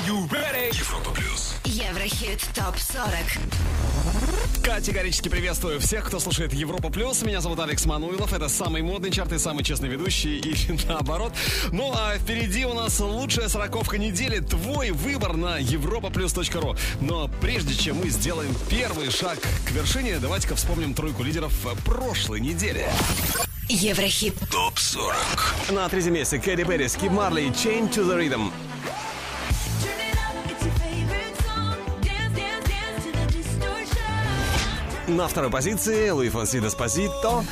Are you ready? Европа плюс. Еврохит ТОП-40 Категорически приветствую всех, кто слушает Европа Плюс. Меня зовут Алекс Мануилов. Это самый модный чарт и самый честный ведущий, и наоборот. Ну а впереди у нас лучшая сороковка недели. Твой выбор на europaplus.ru. Но прежде чем мы сделаем первый шаг к вершине, давайте-ка вспомним тройку лидеров прошлой недели. Еврохит Топ 40. На третьем месте Кэрри Перри, Скип Марли, Chain to the Rhythm. На второй позиции Луи Фонси Деспасито.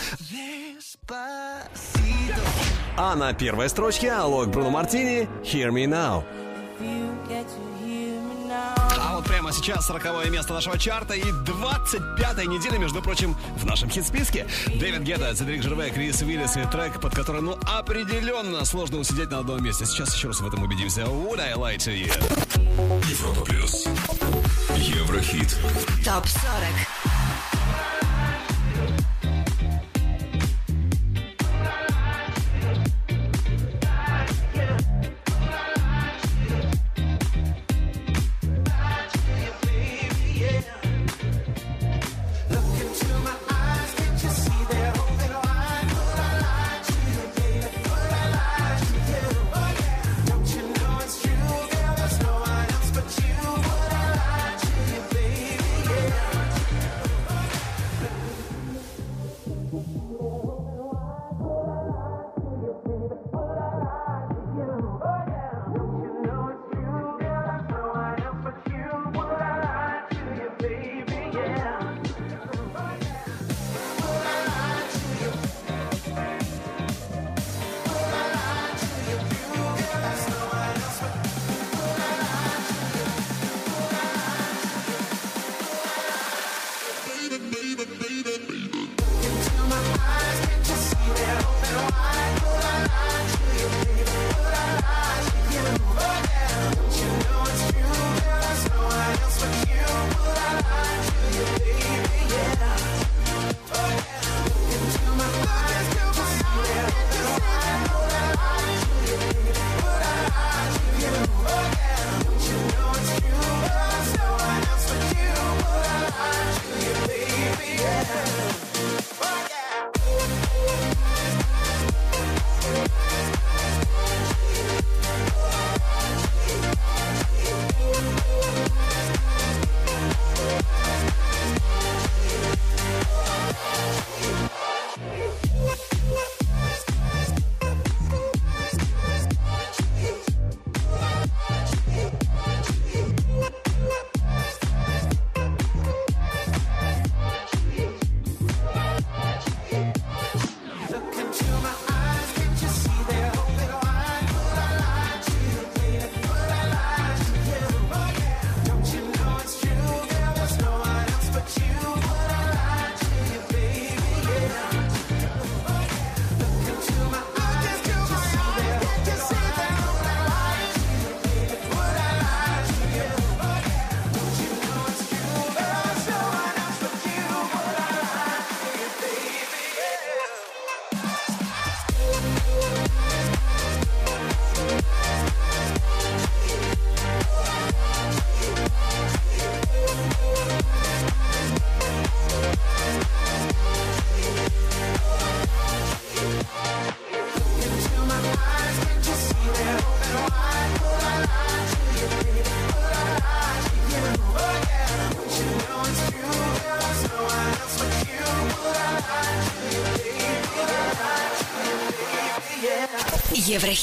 А на первой строчке Алок Бруно Мартини «Hear Me Now». А вот прямо сейчас 40 место нашего чарта и 25 неделя, между прочим, в нашем хит-списке. Дэвид Гетта, Цедрик Жерве, Крис Уиллис и трек, под который, ну, определенно сложно усидеть на одном месте. Сейчас еще раз в этом убедимся. Would I lie to you? Европа плюс. Еврохит. ТОП-40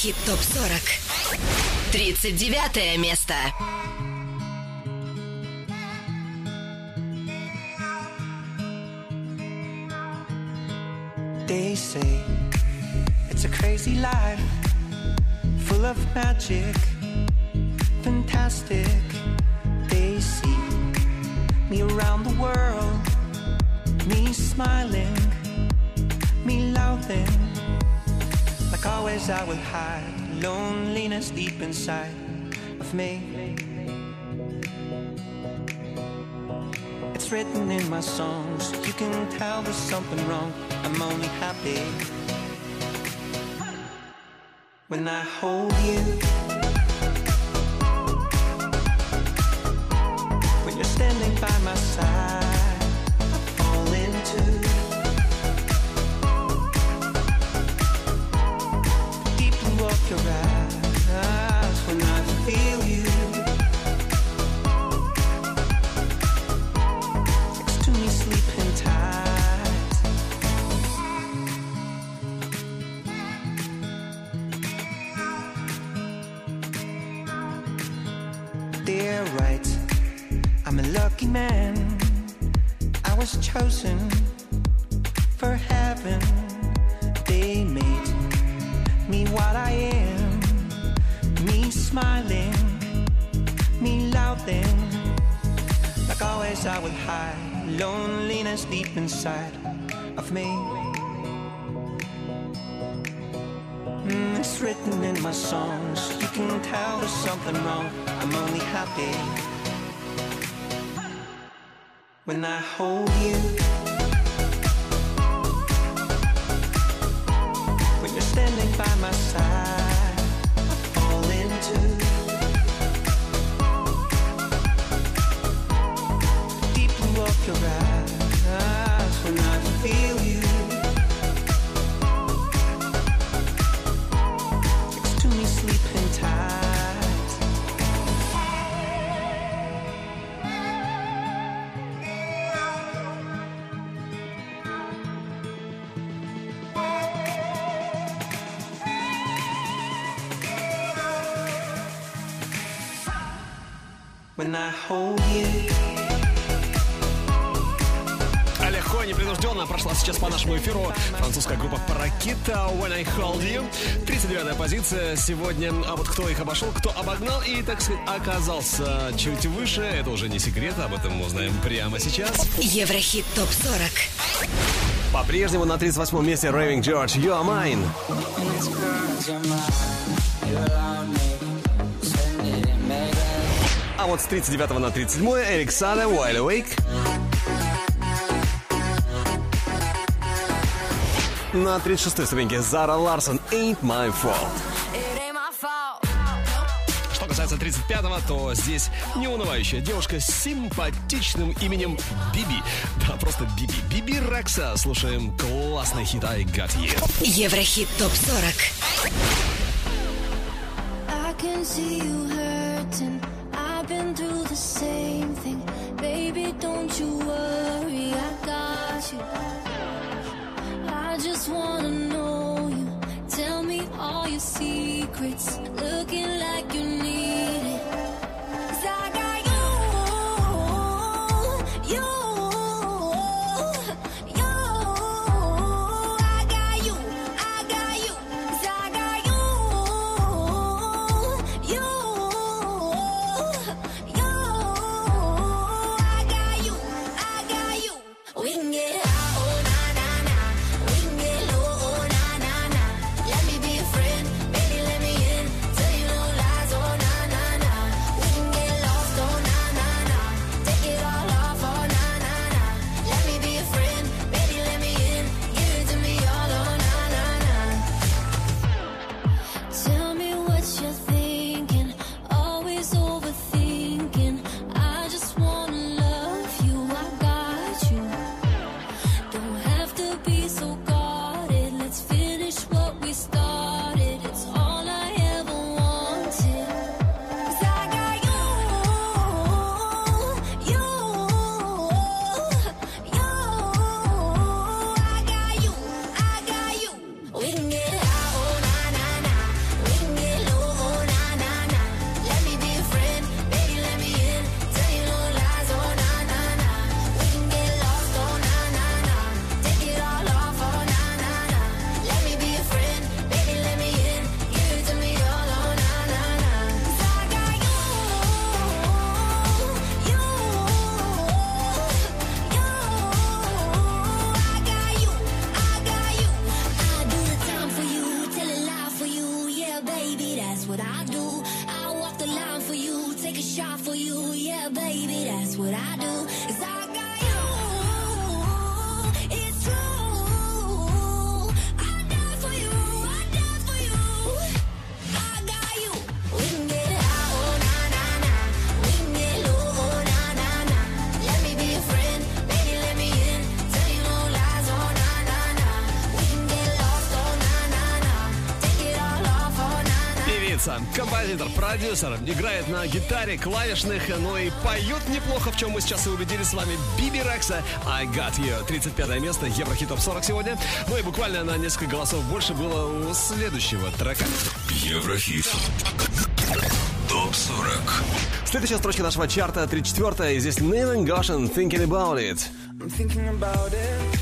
Еврохит ТОП-40 39 место прошлому эфиру французская группа Паракита When I Hold You. 39 позиция сегодня. А вот кто их обошел, кто обогнал и, так сказать, оказался чуть выше, это уже не секрет, об этом мы узнаем прямо сейчас. Еврохит ТОП-40 По-прежнему на 38-м месте Raving George You Are Mine. А вот с 39 на 37 Эрик Сада Wide Awake. На 36-й ступеньке Зара Ларсон «Ain't My Fault». Что касается 35-го, то здесь неунывающая девушка с симпатичным именем Биби. Да, просто Биби. Биби Рекса. Слушаем классный хит «I Got You». Еврохит ТОП-40. I can see you лидер, продюсер, играет на гитаре, клавишных, но и поет неплохо, в чем мы сейчас и убедились с вами Биби Рекса. I got you. 35 место, Еврохит топ 40 сегодня. Ну и буквально на несколько голосов больше было у следующего трека. Еврохит. Топ 40. Следующая строчка нашего чарта, 34-я, и здесь Нейлен Гошин, Thinking About It. I'm thinking about it,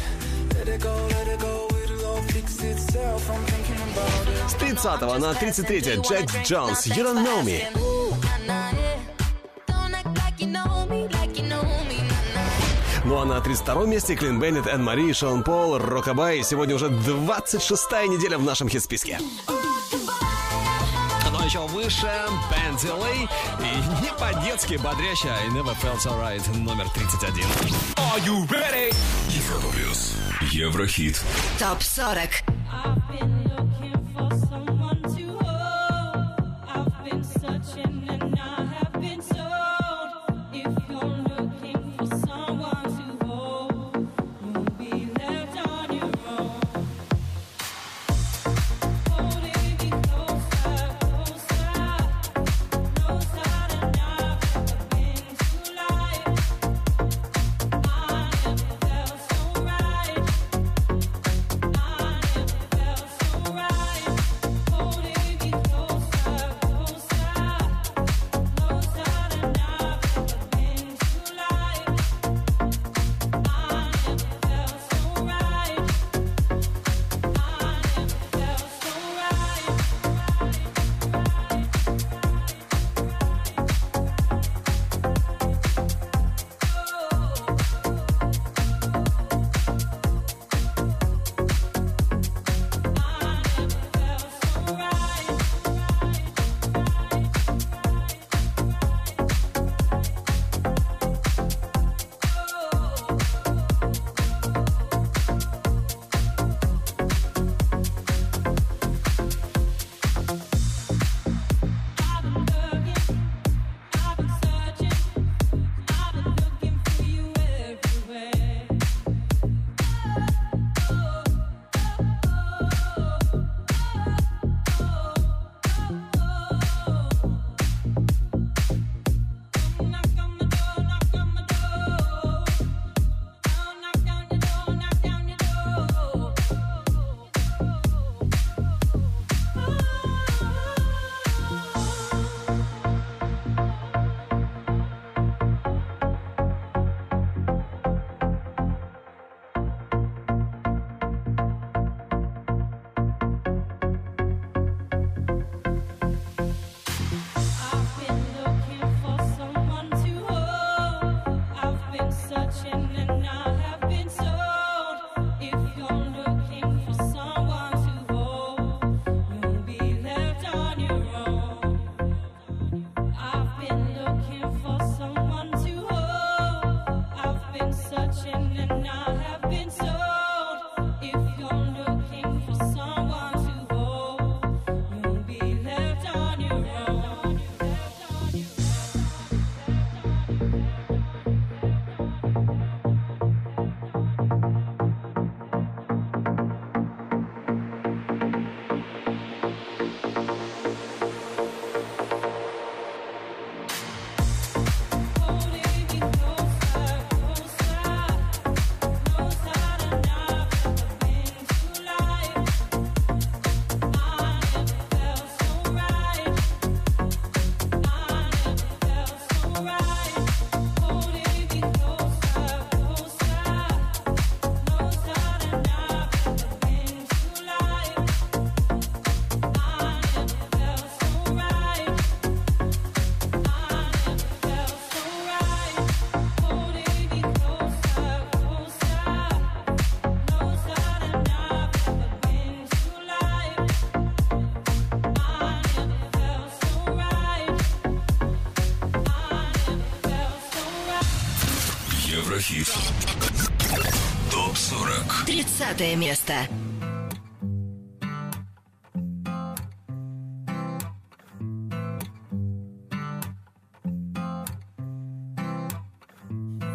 let it go, let it go, it'll all fix itself, I'm thinking about с 30 на 33 Джек Джонс, You Don't Know Me. Ну а на 32 месте Клин Беннет, Энн Мари, Шон Пол, Рокабай. Сегодня уже 26-я неделя в нашем хит-списке ну, а еще выше. Пензилей. И не по-детски бодрящая I Never Felt Alright номер 31. Are you ready? Европа плюс. Еврохит. Топ 40.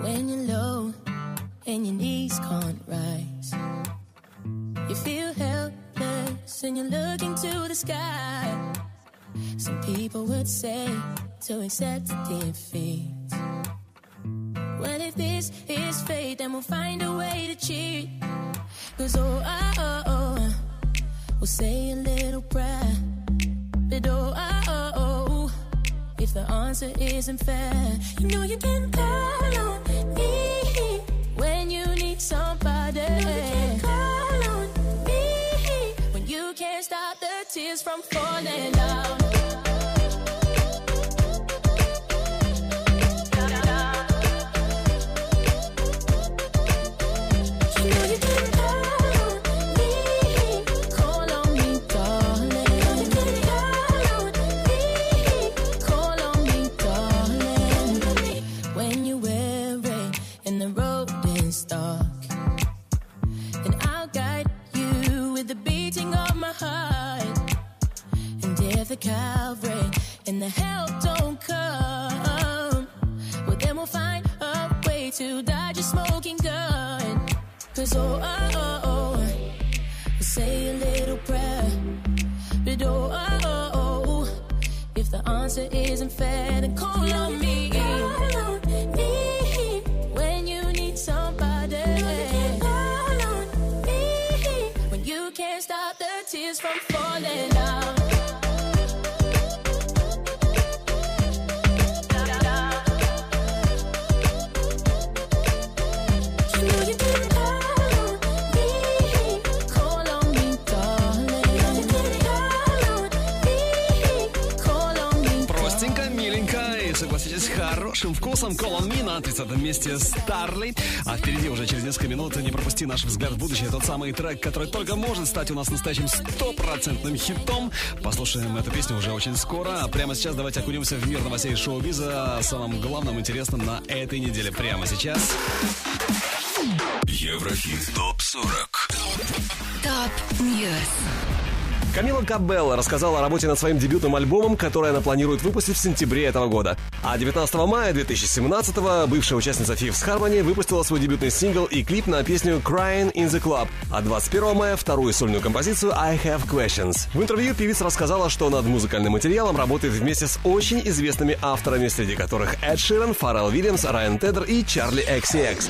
When you're low and your knees can't rise, you feel helpless and you're looking to the sky. Some people would say to accept defeat. Answer isn't fair. You know you can call on me when you need somebody. You know you can call on me when you can't stop the tears from falling down. And the help don't come, well then we'll find a way to dodge a smoking gun. Cause oh, oh, oh, oh, we'll say a little prayer. But oh, oh, oh, oh, if the answer isn't fair, then call on me. Call on me when you need somebody. Call on me when you can't stop the tears from falling хорошим вкусом. On Me на 30 месте Старли. А впереди уже через несколько минут не пропусти наш взгляд в будущее. Тот самый трек, который только может стать у нас настоящим стопроцентным хитом. Послушаем эту песню уже очень скоро. А прямо сейчас давайте окунемся в мир новостей шоу-биза. Самым главным интересным на этой неделе. Прямо сейчас. Еврохит ТОП-40. Top News. Камила Кабелла рассказала о работе над своим дебютным альбомом, который она планирует выпустить в сентябре этого года. А 19 мая 2017-го бывшая участница Fifth Harmony выпустила свой дебютный сингл и клип на песню Crying in the Club, а 21 мая вторую сольную композицию I Have Questions. В интервью певица рассказала, что над музыкальным материалом работает вместе с очень известными авторами, среди которых Эд Ширен, Фаррелл Вильямс, Райан Тедер и Чарли XCX.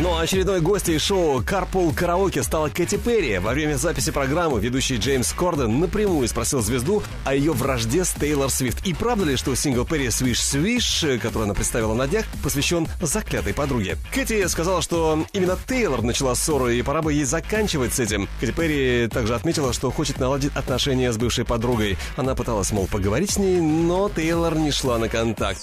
Ну а очередной гостьей шоу Carpool Караоке стала Кэти Перри. Во время записи программы ведущий Джеймс Корден напрямую спросил звезду о ее вражде с Тейлор Свифт. И правда ли, что сингл Перри Swish Swish, который она представила на днях, посвящен заклятой подруге? Кэти сказала, что именно Тейлор начала ссору, и пора бы ей заканчивать с этим. Кэти Перри также отметила, что хочет наладить отношения с бывшей подругой. Она пыталась, мол, поговорить с ней, но Тейлор не шла на контакт.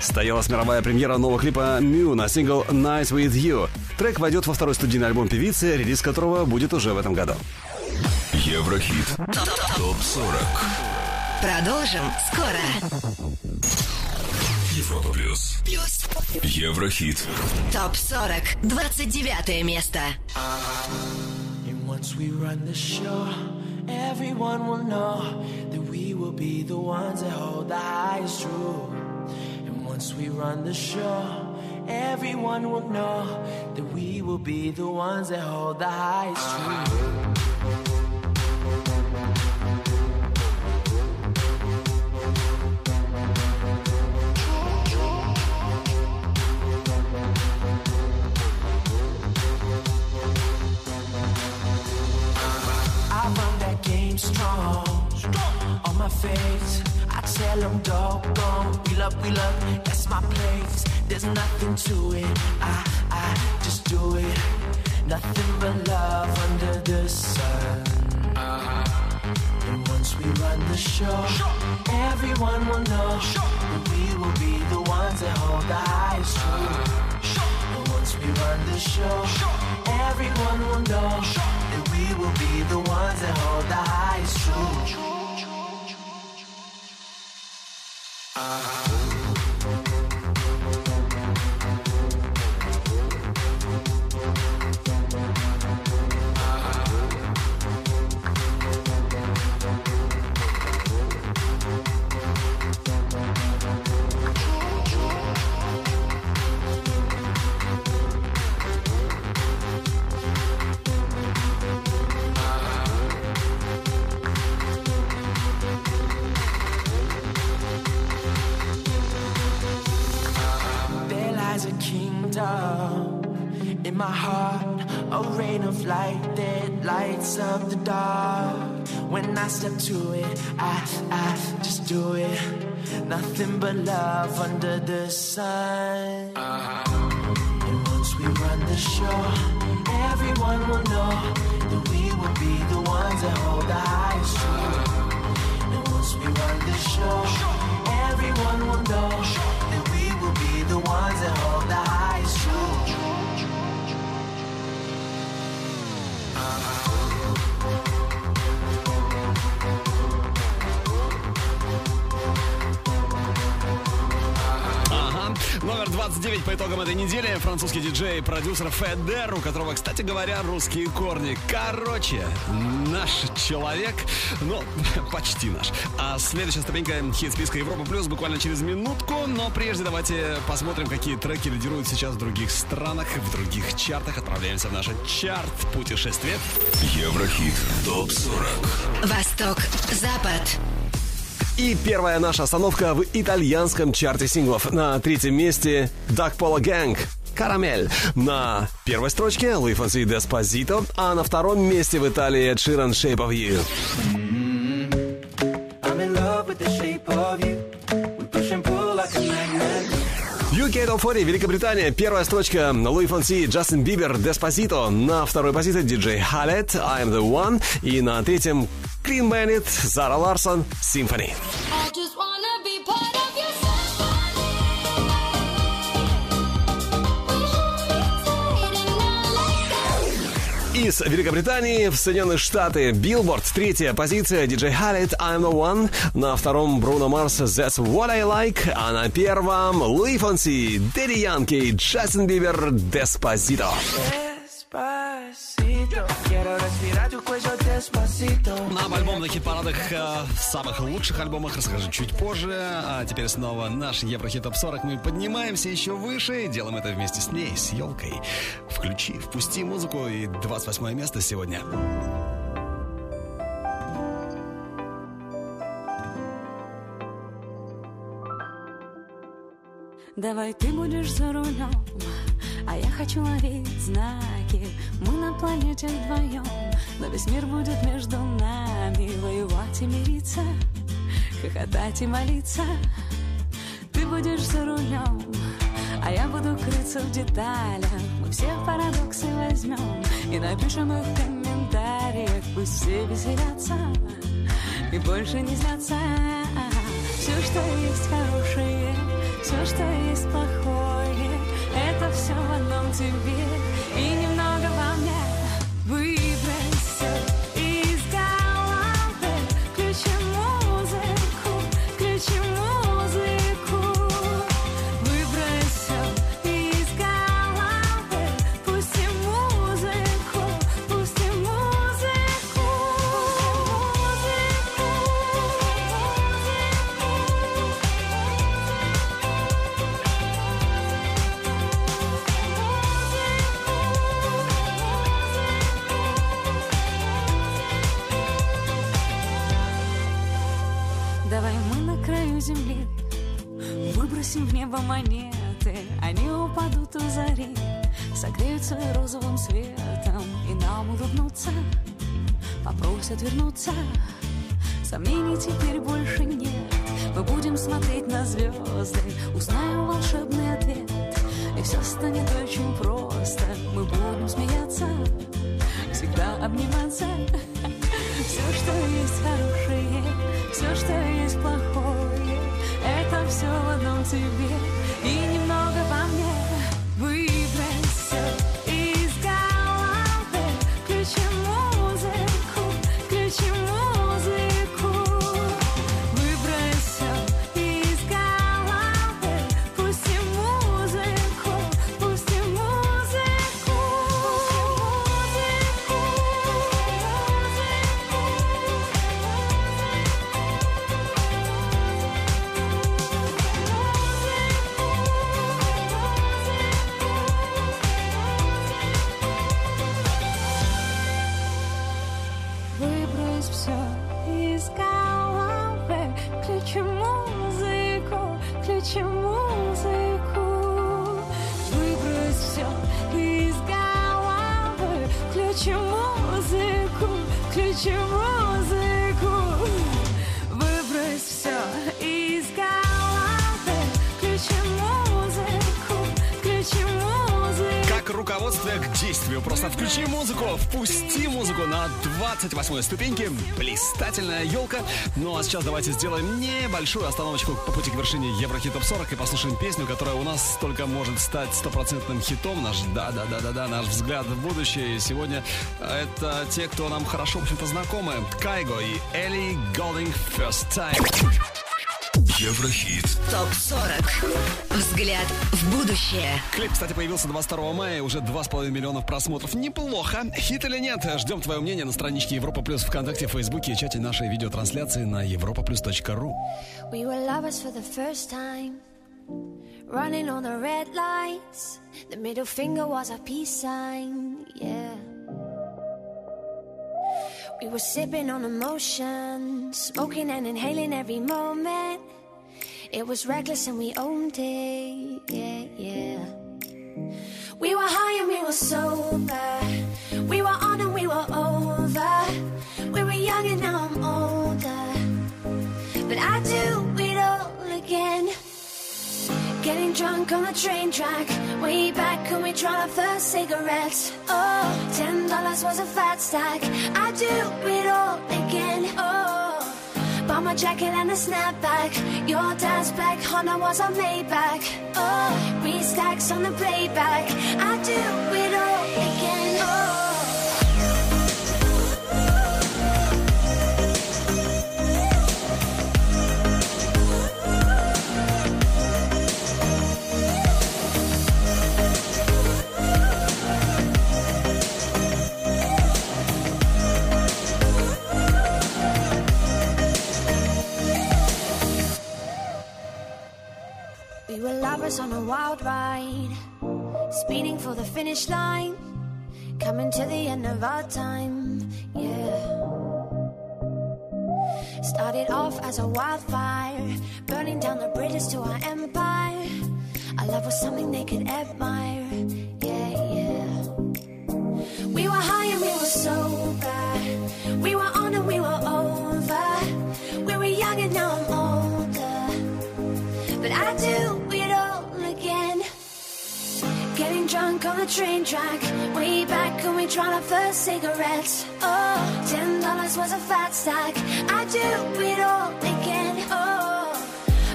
Состоялась мировая премьера нового клипа Мю на сингл Nice With You. Трек войдет во второй студийный альбом певицы, релиз которого будет уже в этом году. Еврохит ТОП-40. Продолжим скоро. Европа плюс. Еврохит. Топ 40. 29 место. And once we run the show, everyone will know that we will be the ones that hold the highest truth. And once we run the show, everyone will know that we will be the ones that hold the highest truth. My face, I tell them doggone. We love, we love, that's my place. There's nothing to it. I, I just do it. Nothing but love under the sun. Uh-huh. And once we run the show, everyone will know that we will be the ones that hold the highest truth. And once we run the show, everyone will know that we will be the ones that hold the highest truth. Uh-huh. But love under the sun. 29 по итогам этой недели. Французский диджей, продюсер Федер, у которого, кстати говоря, русские корни. Короче, наш человек, ну, почти наш. А следующая ступенька хит-списка Европа Плюс буквально через минутку. Но прежде давайте посмотрим, какие треки лидируют сейчас в других странах, в других чартах. Отправляемся в наш чарт путешествие. Еврохит. Топ-40. Восток, Запад. И первая наша остановка в итальянском чарте синглов. На третьем месте Duck Polo Gang. Карамель. На первой строчке Луи Фонси Деспозито, а на втором месте в Италии Эд Ширан Shape of You. I'm magnet. UK Top 40, Великобритания. Первая строчка Луи Фонси, Джастин Бибер, Деспозито. На второй позиции диджей Халет, I am the one. И на третьем Clean Bandit, Зара Ларсон, Symphony. Из Великобритании в Соединенные Штаты Билборд, третья позиция, диджей Халед, I'm the one. На втором Бруно Марс, That's what I like. А на первом Луи Фонси, Дэдди Янки, Джастин Бибер, Despacito. Despacito. Despacito. Об альбомных хит-парадах, э, самых лучших альбомах расскажу чуть позже. А теперь снова наш Еврохит Топ 40. Мы поднимаемся еще выше и делаем это вместе с ней, с елкой. Включи, впусти музыку и 28 место сегодня. Давай ты будешь за рулем, а я хочу ловить знаки. Мы на планете вдвоем, но весь мир будет между нами. Воевать и мириться, хохотать и молиться. Ты будешь за рулем, а я буду крыться в деталях. Мы все парадоксы возьмем и напишем их в комментариях. Пусть все веселятся и больше не злятся. Все, что есть хорошее, все, что есть плохое, в одном Небо монеты. Они упадут у зари Согреются розовым светом И нам улыбнутся Попросят вернуться. Сомнений теперь больше нет. Мы будем смотреть на звезды Узнаем волшебный ответ. И все станет очень просто. Мы будем смеяться Всегда обниматься. Все, что есть хорошее Все, что есть все в одном тебе. И немного во мне 28 ступеньке. Блистательная елка. Ну а сейчас давайте сделаем небольшую остановочку по пути к вершине Еврохит Топ 40 и послушаем песню, которая у нас только может стать стопроцентным хитом. Наш да-да-да-да-да, наш взгляд в будущее. И сегодня это те, кто нам хорошо, в общем-то, знакомы. Кайго и Элли Голдинг First Time. Еврохит. ТОП-40. Взгляд в будущее. Клип, кстати, появился 22 мая, уже 2,5 миллионов просмотров. Неплохо. Хит или нет? Ждем твое мнение на страничке Европа Плюс ВКонтакте, Фейсбуке и чате нашей видеотрансляции на europaplus.ru. We were lovers for the first time. Running on the red lights. The middle finger was a peace sign. Yeah. We were sipping on emotion. Smoking and inhaling every moment. It was reckless and we owned it. Yeah, yeah. We were high and we were sober. We were on and we were over. We were young and now I'm older. But I do it all again. Getting drunk on the train track. Way back when we tried our first cigarettes. Oh, ten dollars was a fat stack. I do it all again. Oh, bought my jacket and a snapback. Your dad's black Honda was a Maybach. Oh, three stacks on the playback. I do it all again. We were lovers on a wild ride, speeding for the finish line, coming to the end of our time, yeah. Started off as a wildfire, burning down the bridges to our empire. Our love was something they could admire, on the train track. Way back when we tried our first cigarettes. Oh, ten dollars was a fat stack. I do it all again. Oh,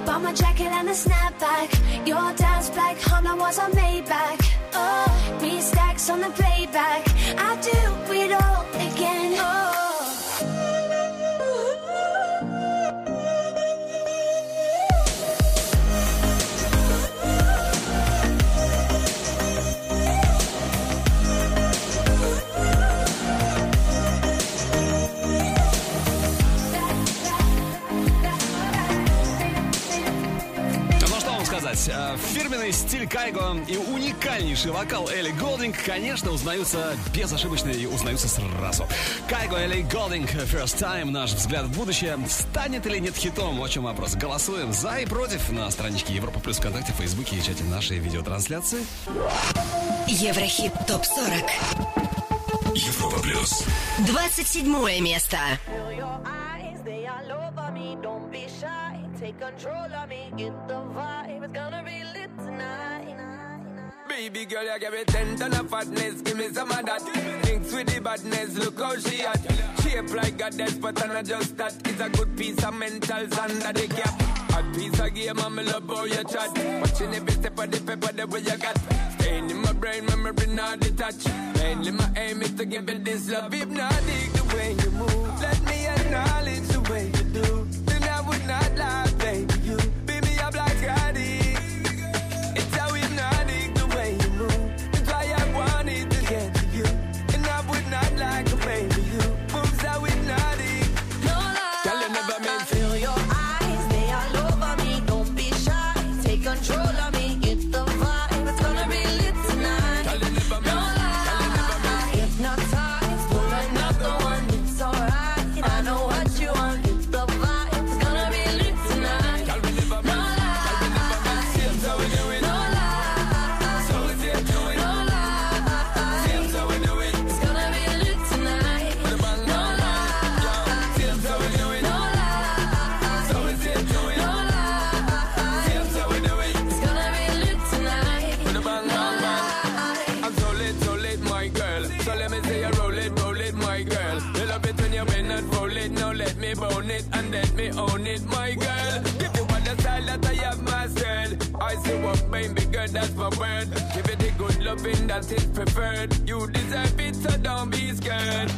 bought my jacket and a snapback. Your dad's black Honda was a Maybach. Oh, three stacks on the playback. I do it all сказать, э, фирменный стиль Кайго и уникальнейший вокал Элли Голдинг, конечно, узнаются безошибочно и узнаются сразу. Кайго, Элли Голдинг, First Time, наш взгляд в будущее. Станет или нет хитом? В чем вопрос? Голосуем за и против на страничке Европа Плюс ВКонтакте, Фейсбуке и чате нашей видеотрансляции. Еврохит ТОП-40. Европа плюс. 27 место. Take control of me. Get the vibe, it's gonna be lit tonight. Baby girl, you give me ten ton of fatness, give me some of that. Thinks with the badness, look how she at. Shape like goddess, but I'm not just that. It's a good piece of mentals under the cap. A piece of game, I'm love how you chat. Watching every step of the paper, the way you got. Staying in my brain, memory not detached. Mainly my aim is to give it this love. Hypnotic the way you move. Let me acknowledge the way you do. Then I would not lie, word. Give it the good loving that is preferred. You deserve it, so don't be scared.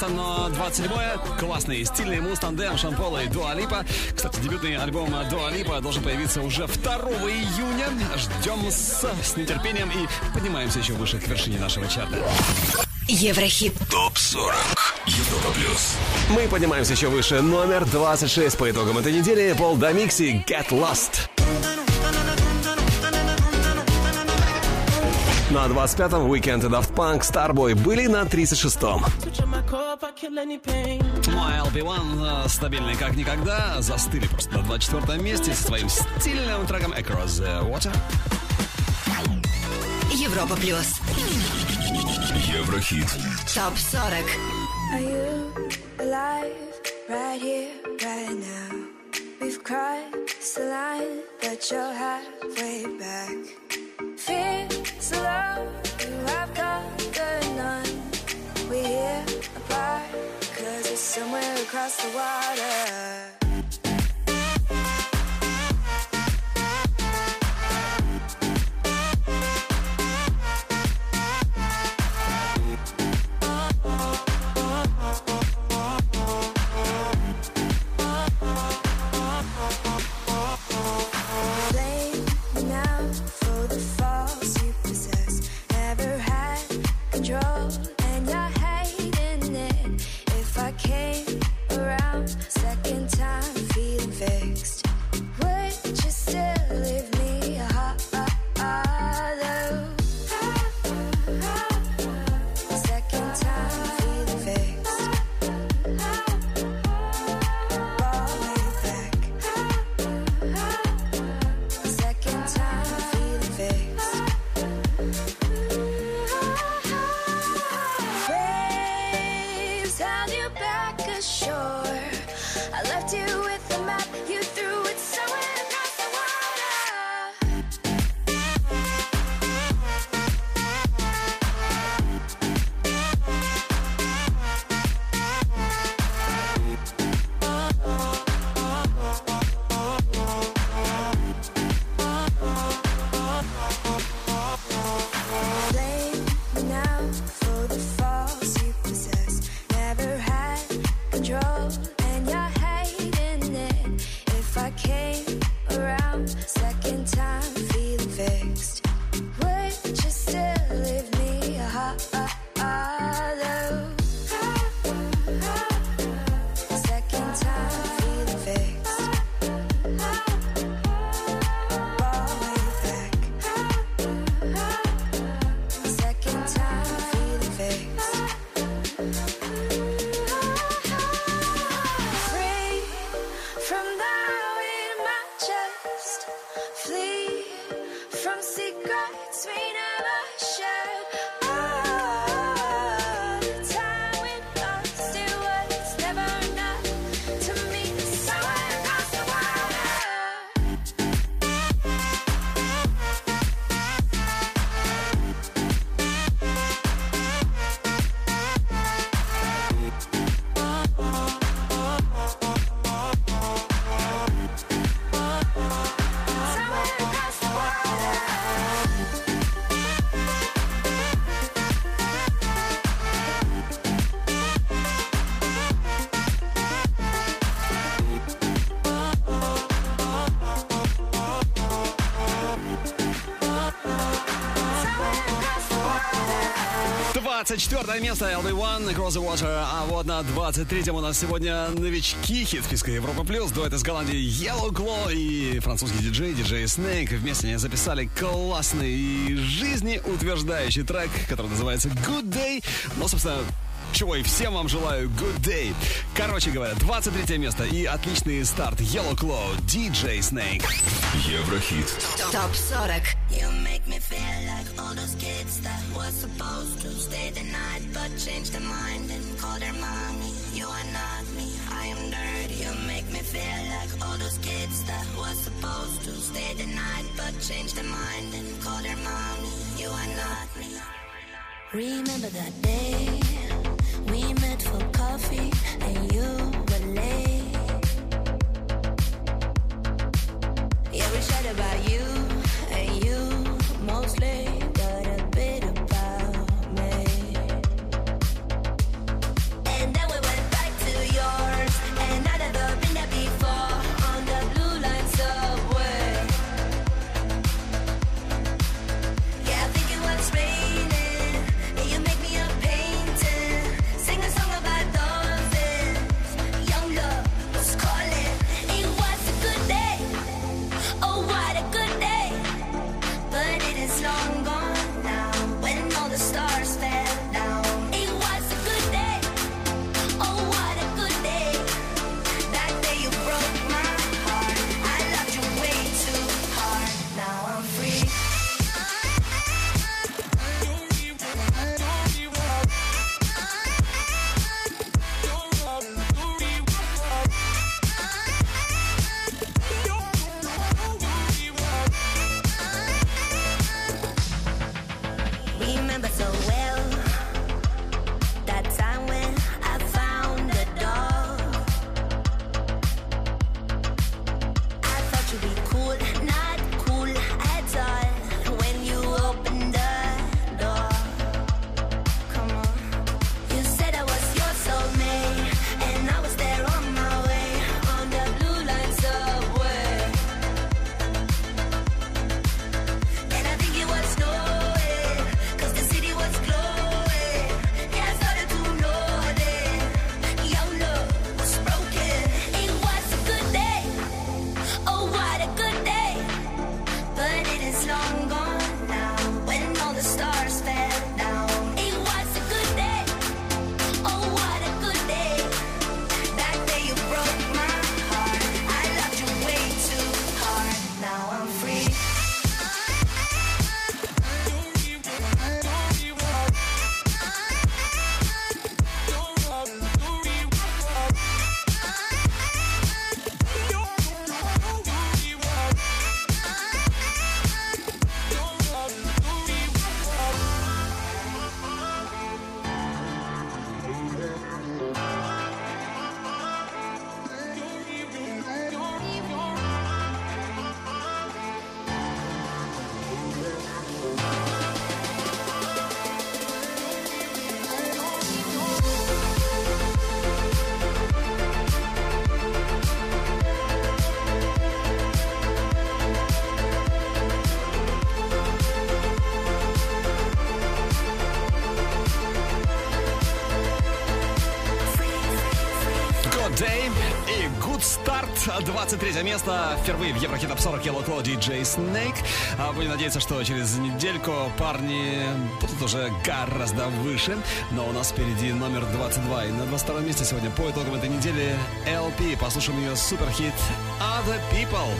место, но 27-е. Классный, стильный муз Шампола и Дуалипа. Кстати, дебютный альбом Дуалипа должен появиться уже 2 июня. Ждем с, с нетерпением и поднимаемся еще выше к вершине нашего чарта. Еврохит. Топ-40. Европа плюс. Мы поднимаемся еще выше. Номер 26 по итогам этой недели. Пол Домикси Get Lost. На 25-м Weekend и Daft Punk Starboy были на 36-м. Мой LB1 стабильный как никогда, застыли просто на 24-м месте со своим стильным треком Across the Water. Европа Плюс. Еврохит. Топ 40. Are you alive right here, right now? We've crossed the line, but you're halfway back. somewhere across the water. 24 место LB1 Cross the Water. А вот на 23-м у нас сегодня новички хит списка Европа Плюс. Дуэт из Голландии Yellow Claw и французский диджей, диджей Snake. Вместе они записали классный и жизнеутверждающий трек, который называется Good Day. Ну, собственно, чего и всем вам желаю good day. Короче говоря, 23 место и отличный старт Yellow Claw, DJ Snake. Еврохит. Топ 40. 23 место. Впервые в Еврохит Топ 40 Yellow Claw DJ Snake. А будем надеяться, что через недельку парни будут уже гораздо выше. Но у нас впереди номер 22. И на 22 месте сегодня по итогам этой недели LP. Послушаем ее суперхит Other People.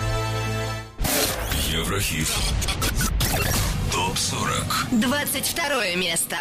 Еврохит. Топ 40. 22 место.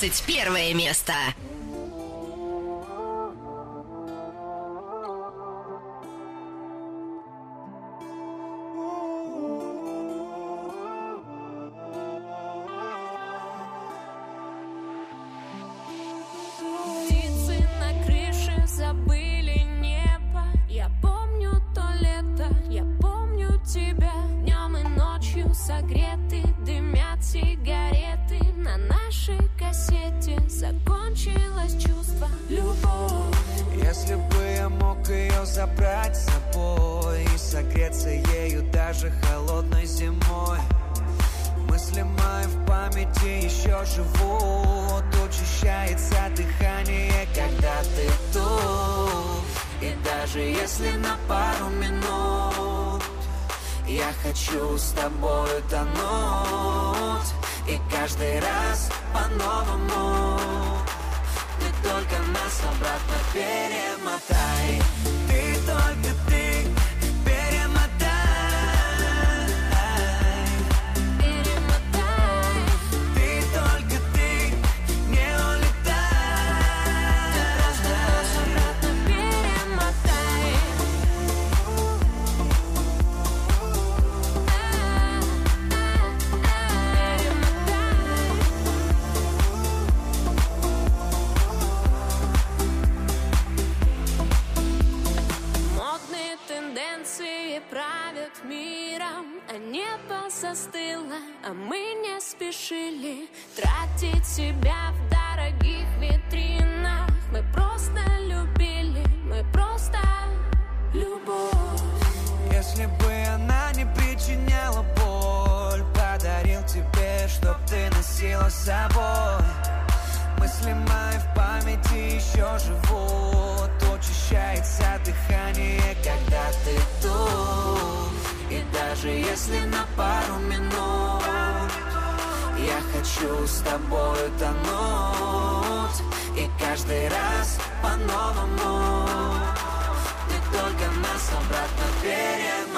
21 место. новому. Ты только нас а обратно переносишь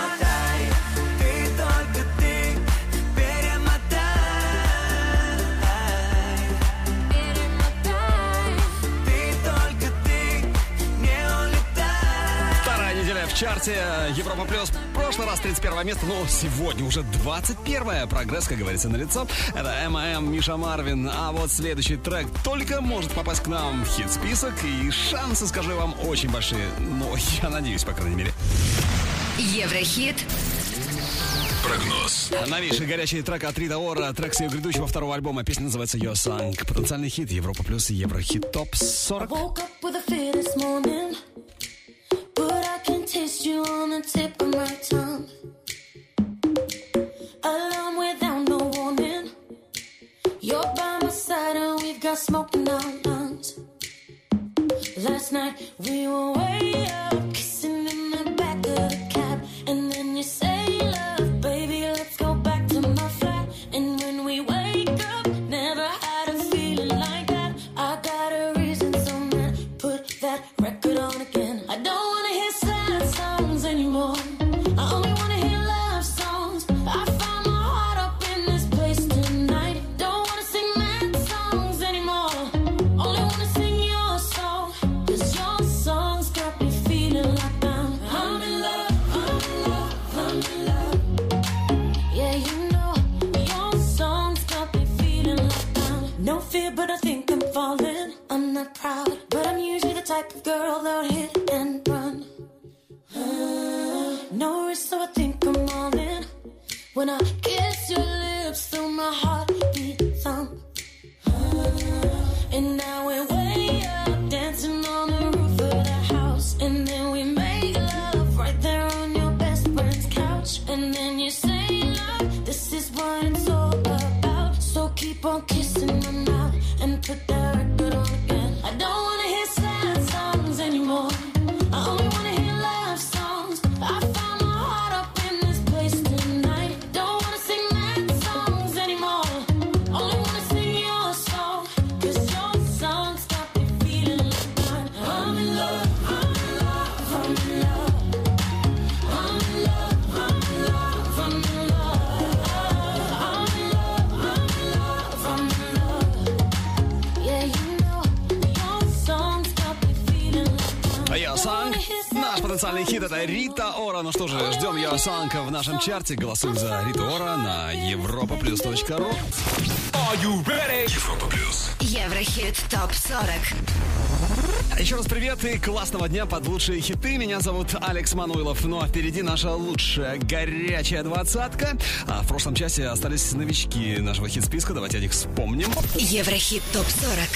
чарте э, Европа Плюс. В прошлый раз 31 место, но сегодня уже 21 Прогресс, как говорится, на лицо. Это ММ Миша Марвин. А вот следующий трек только может попасть к нам в хит-список. И шансы, скажу вам, очень большие. Но я надеюсь, по крайней мере. Еврохит прогноз. Новейший горячий трек от Рида Ора, трек с ее грядущего второго альбома. Песня называется Your Song. Потенциальный хит Европа Плюс и Еврохит Топ 40. kissed you on the tip of my tongue. Alarm without no warning. You're by my side and we've got smoke in our lungs. Last night we were way up. Санка в нашем чарте. Голосуем за Риту Ора на europaplus.ru. Are you ready? Европа плюс. Еврохит ТОП-40. Еще раз привет и классного дня под лучшие хиты. Меня зовут Алекс Мануилов. Ну а впереди наша лучшая горячая двадцатка. А в прошлом часе остались новички нашего хит-списка. Давайте о них вспомним. Еврохит ТОП-40.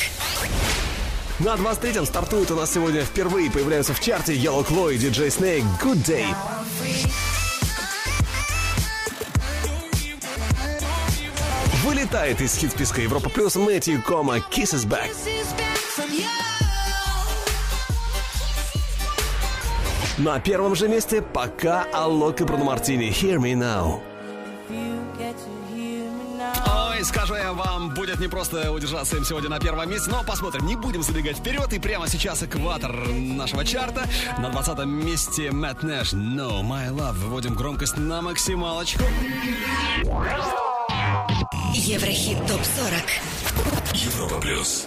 На 23-м стартует у нас сегодня впервые появляются в чарте Yellow Claw и DJ Snake Good Day. Вылетает из хит-списка Европа Плюс Мэтью Кома Kisses Back. На первом же месте пока Аллок и Бруно Мартини Hear Me Now. Ой, скажу я вам, будет непросто удержаться им сегодня на первом месте, но посмотрим, не будем забегать вперед. И прямо сейчас экватор нашего чарта. На 20 месте Мэтт Нэш No My Love. Выводим громкость на максималочку. Еврохит ТОП-40. Европа плюс.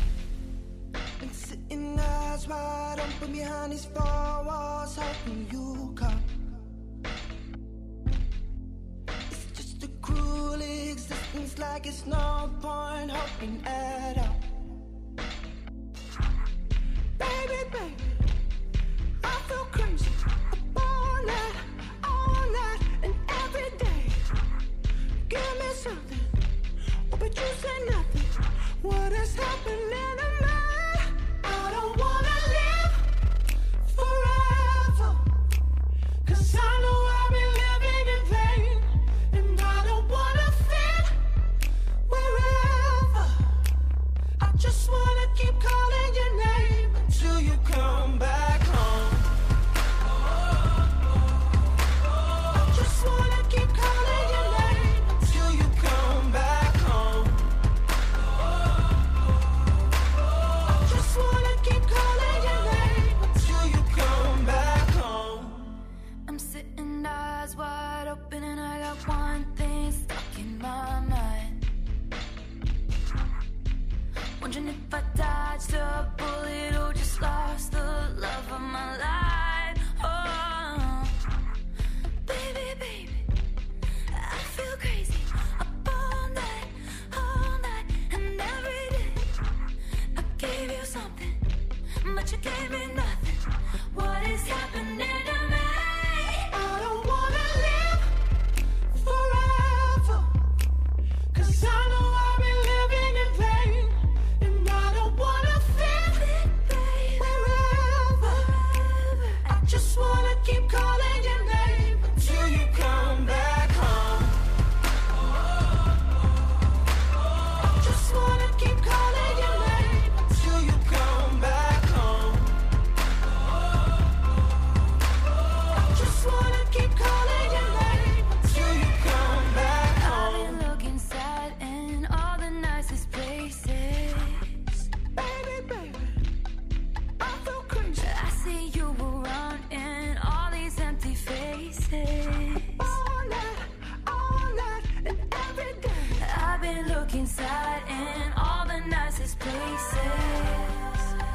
I've been looking inside in all the nicest places.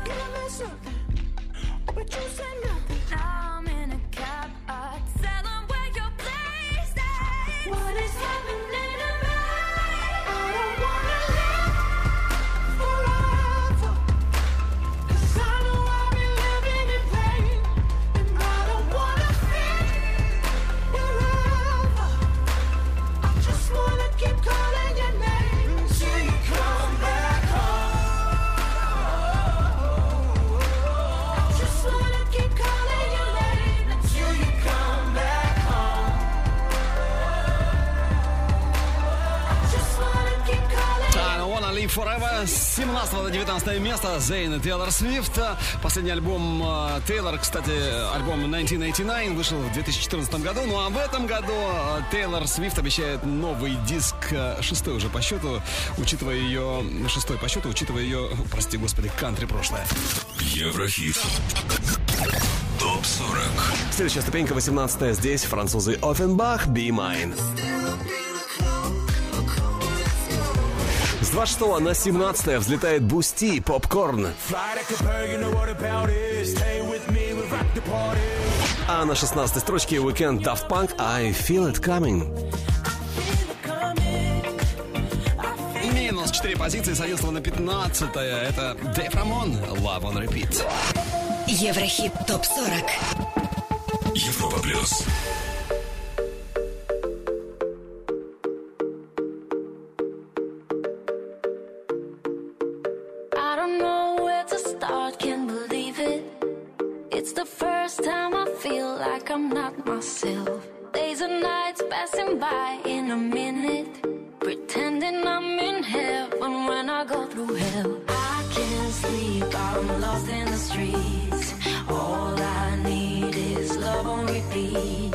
Give me something, but you said nothing. С 17 до 19 место Зейн и Тейлор Свифт. Последний альбом э, Тейлор, кстати, альбом 1989 вышел в 2014 году. Ну а в этом году э, Тейлор Свифт обещает новый диск, э, шестой уже по счету, учитывая ее, шестой по счету, учитывая ее, прости господи, кантри прошлое. Еврохит. Топ 40. Следующая ступенька 18 здесь французы Оффенбах Be Mine. 26 на 17 взлетает Бусти Попкорн. А на 16 строчке The Weeknd Daft Punk I Feel It Coming. Минус 4 позиции с 11 на 15 Это Dave Ramone, Love on Repeat. Еврохит ТОП-40. Европа плюс. Myself. Days and nights passing by in a minute. Pretending I'm in heaven when I go through hell. I can't sleep, I'm lost in the streets. All I need is love on repeat.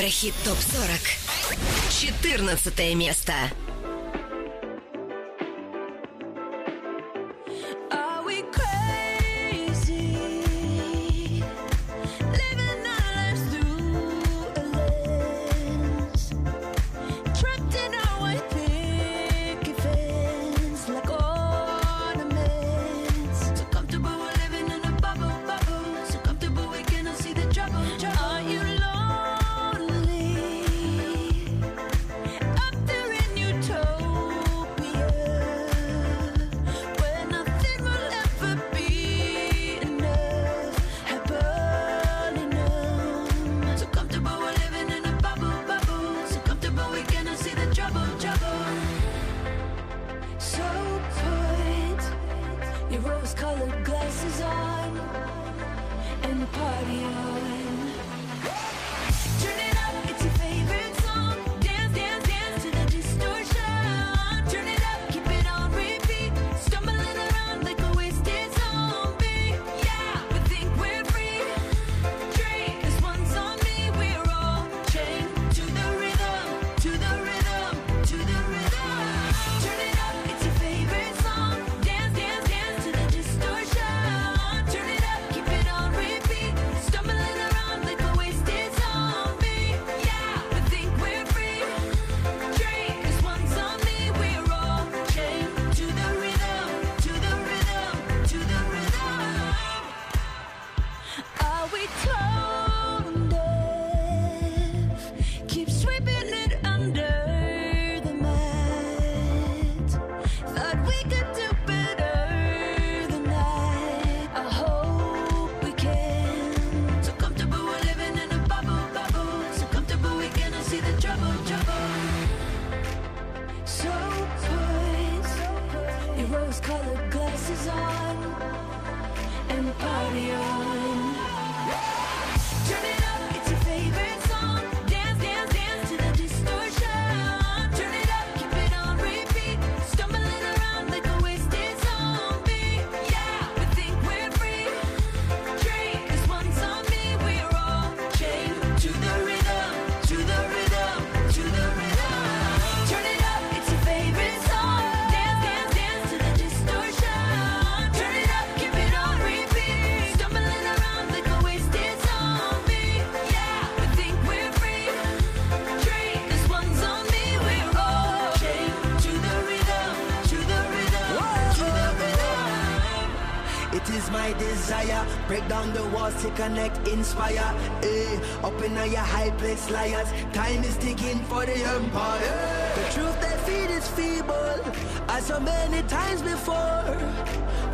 Еврохит ТОП-40. 14 место. Inspire. Eh, up in your high place, liars. Time is ticking for the empire. The truth they feed is feeble, as so many times before.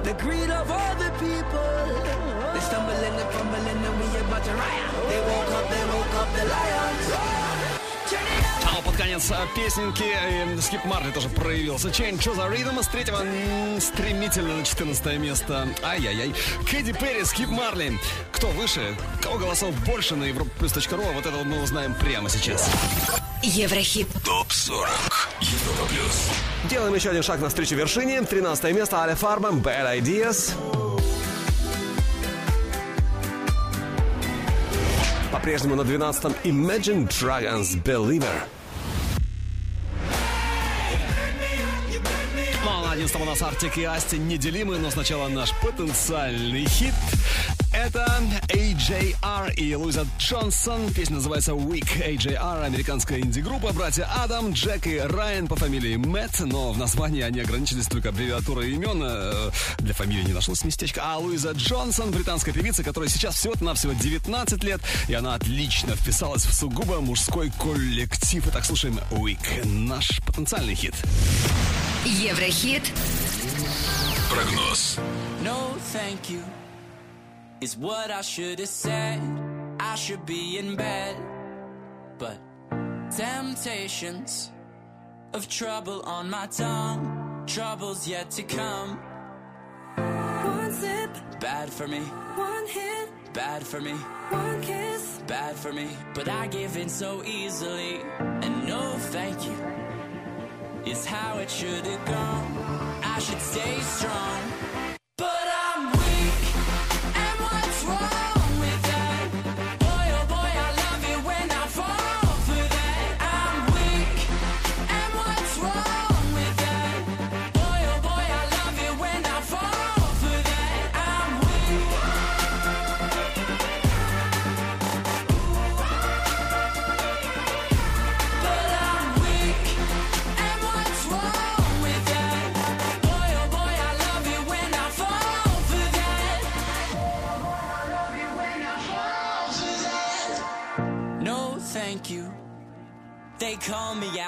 The greed of all the people. They stumble and they fumble and then we about to riot. They woke up, they woke up the lions. А под конец а, песенки э, Скип Марли тоже проявился. Change to the Rhythm с третьего стремительно на 14 место. Ай-яй-яй. Кэдди Перри, Скип Марли. Кто выше? Кого голосов больше на европаплюс.ру? А вот это вот мы узнаем прямо сейчас. Еврохит. ТОП 40. Европа плюс. Делаем еще один шаг навстречу вершине. 13 место Аля Фарба, Bad Ideas. По-прежнему на 12-м Imagine Dragons Believer. Ну а на 11 у нас Артик и Асти неделимы, но сначала наш потенциальный хит. Это AJR и Луиза Джонсон. Песня называется Week. AJR — американская инди-группа. Братья Адам, Джек и Райан по фамилии Мэтт, но в названии они ограничились только аббревиатурой имен. Э, Для фамилии не нашлось местечка. А Луиза Джонсон — британская певица, которая сейчас всего-навсего 19 лет, и она отлично вписалась в сугубо мужской коллектив. Итак, слушаем Week. Наш потенциальный хит. Еврохит. Прогноз. No, thank you. Is what I should have said. I should be in bed. But temptations of trouble on my tongue. Trouble's yet to come. One sip, Bad for me, one hit, bad for me, one kiss. bad for me. But I give in so easily. And no, thank you. Is how it should have gone. I should stay strong.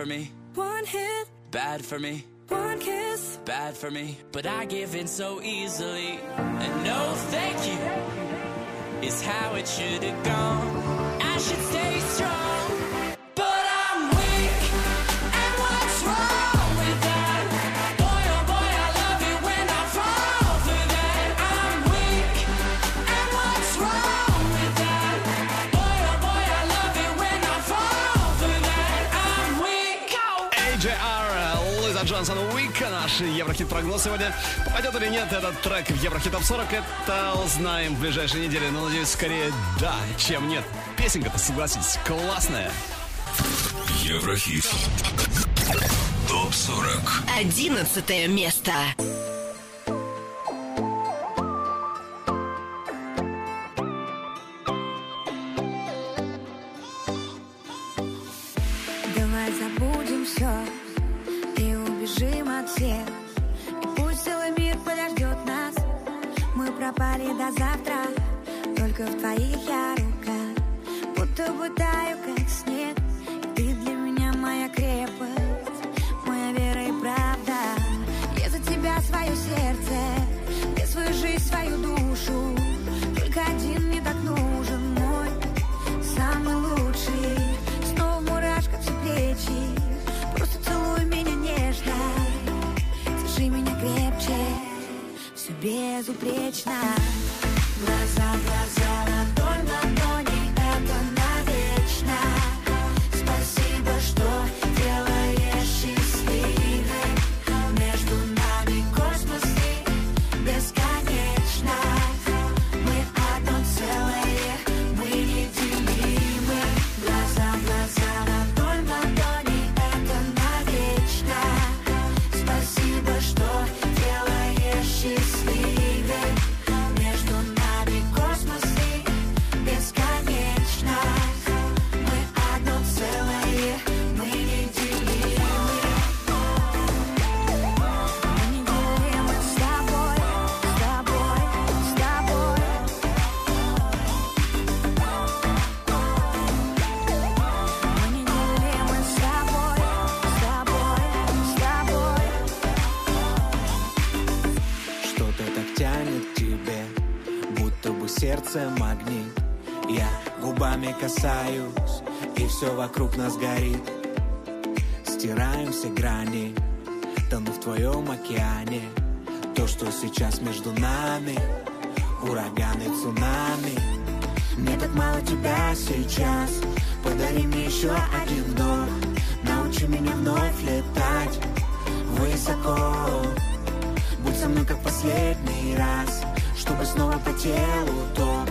For me, one hit, bad for me, one kiss. bad for me. But I give in so easily. And no, thank you. Is how it should have gone. наш Еврохит прогноз сегодня. Попадет или нет этот трек в Еврохит Топ 40, это узнаем в ближайшей неделе. Но надеюсь, скорее да, чем нет. Песенка-то, согласитесь, классная. Еврохит. Топ 40. Одиннадцатое место. безупречно. все вокруг нас горит. Стираем все грани Тону в твоем океане. То, что сейчас между нами Ураганы, цунами. Мне так мало тебя сейчас. Подари мне еще один вдох. Научи меня вновь летать Высоко. Будь со мной как последний раз Чтобы снова по телу ток.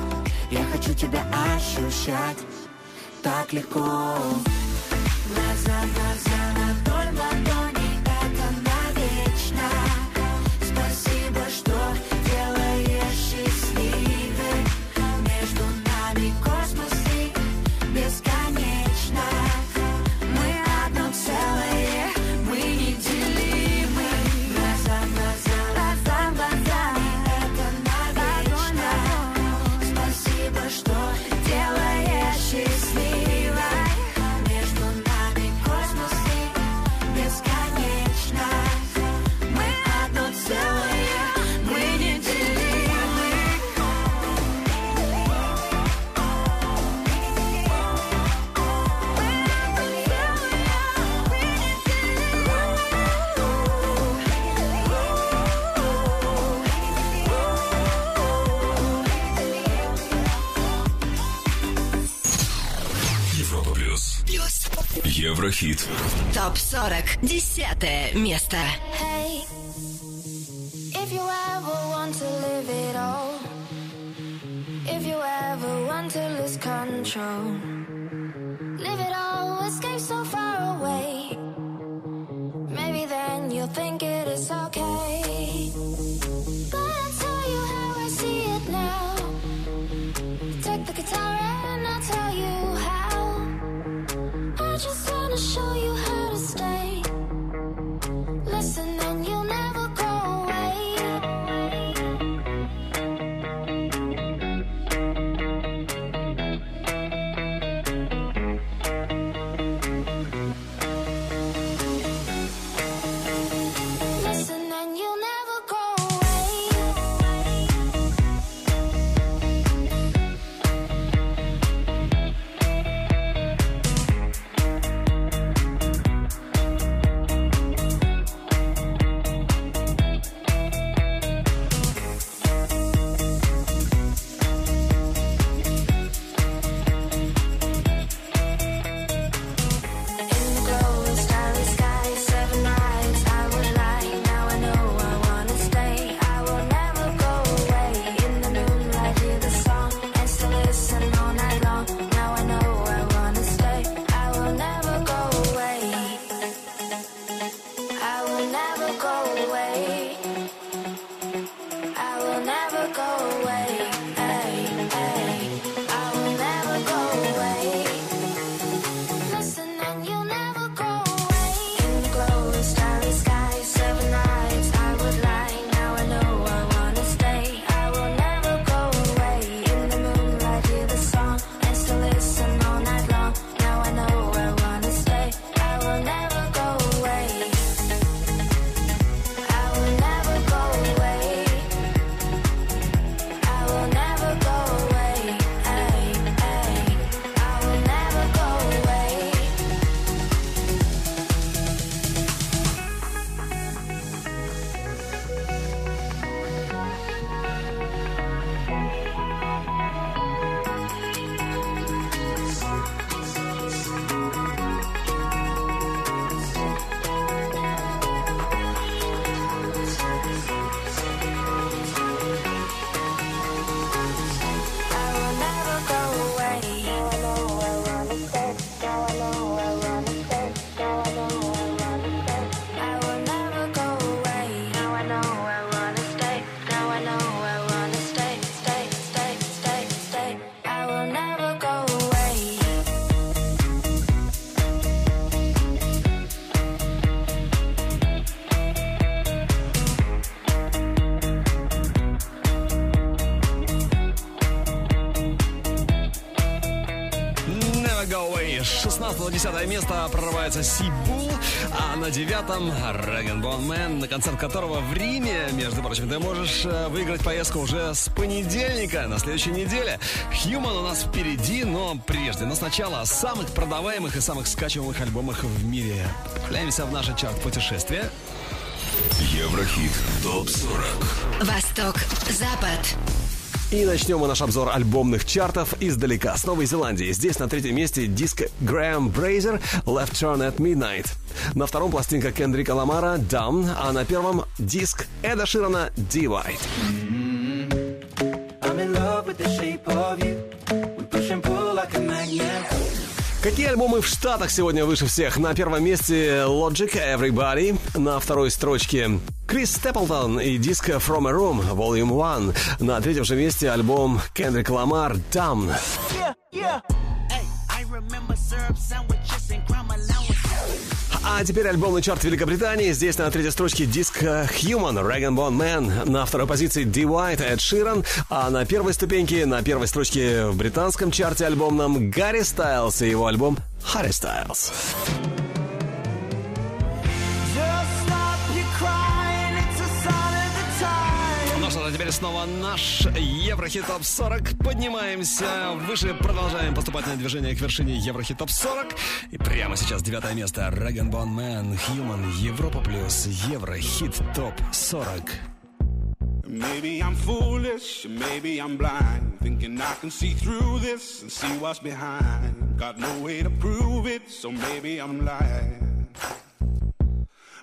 Я хочу тебя ощущать. click on. хит. Топ-40. Десятое место. Hey, if you ever want to live it all, if you ever want to lose control, место прорывается C-Bool, а на девятом Rag'n'Bone Man, на концерт которого в Риме, между прочим, ты можешь э, выиграть поездку уже с понедельника на следующей неделе. Human у нас впереди, но прежде, но сначала о самых продаваемых и самых скачиваемых альбомах в мире. Отправляемся в наше чарт путешествия. Еврохит ТОП-40 Восток, Запад. И начнем мы наш обзор альбомных чартов издалека, с Новой Зеландии. Здесь на третьем месте диск Graham Brazier «Left Turn at Midnight». На втором пластинка Кендрика Ламара «Dumb», а на первом диск Эда Ширана «Divide». Какие альбомы в Штатах сегодня выше всех? На первом месте Logic Everybody, на второй строчке Крис Степлтон и диск From a Room Volume 1. На третьем же месте альбом Кендрик Ламар Dumb. Yeah, yeah. Hey, А теперь альбомный чарт Великобритании. Здесь на третьей строчке диск э, Human, Rag Bone Man. На второй позиции D. White, Эд Ширан. А на первой ступеньке, на первой строчке в британском чарте альбомном Гарри Стайлз и его альбом Harry Styles. А теперь снова наш Еврохит Топ 40. Поднимаемся выше, продолжаем поступательное движение к вершине Еврохит Топ 40. И прямо сейчас девятое место. Рэган Бон Мэн, Human, Европа Плюс, Еврохит Топ 40. Maybe I'm foolish, maybe I'm blind, thinking I can see through this and see what's behind. Got no way to prove it, so maybe I'm lying.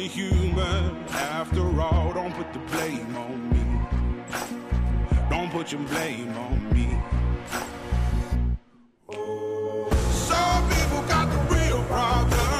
Only human after all. Don't put the blame on me. Don't put your blame on me. Some people got the real problems.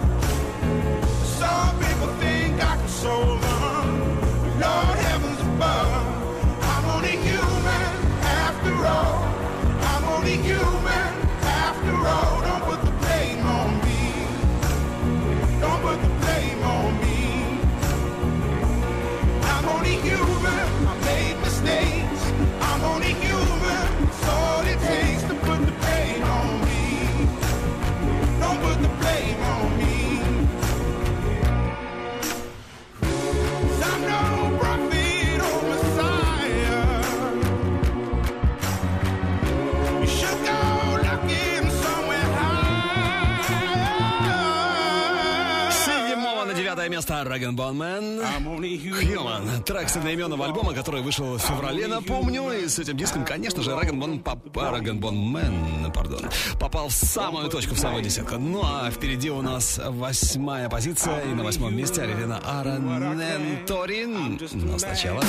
Rag'n'Bone Man. Human. Трек с одноименного альбома, который вышел в феврале, напомню. И с этим диском, конечно же, Rag'n'Bone, Rag'n'Bone Man, пардон, попал в самую точку, в самую десятку. Ну а впереди у нас восьмая позиция. И на восьмом месте Arilena Ara Nëntori. Но сначала...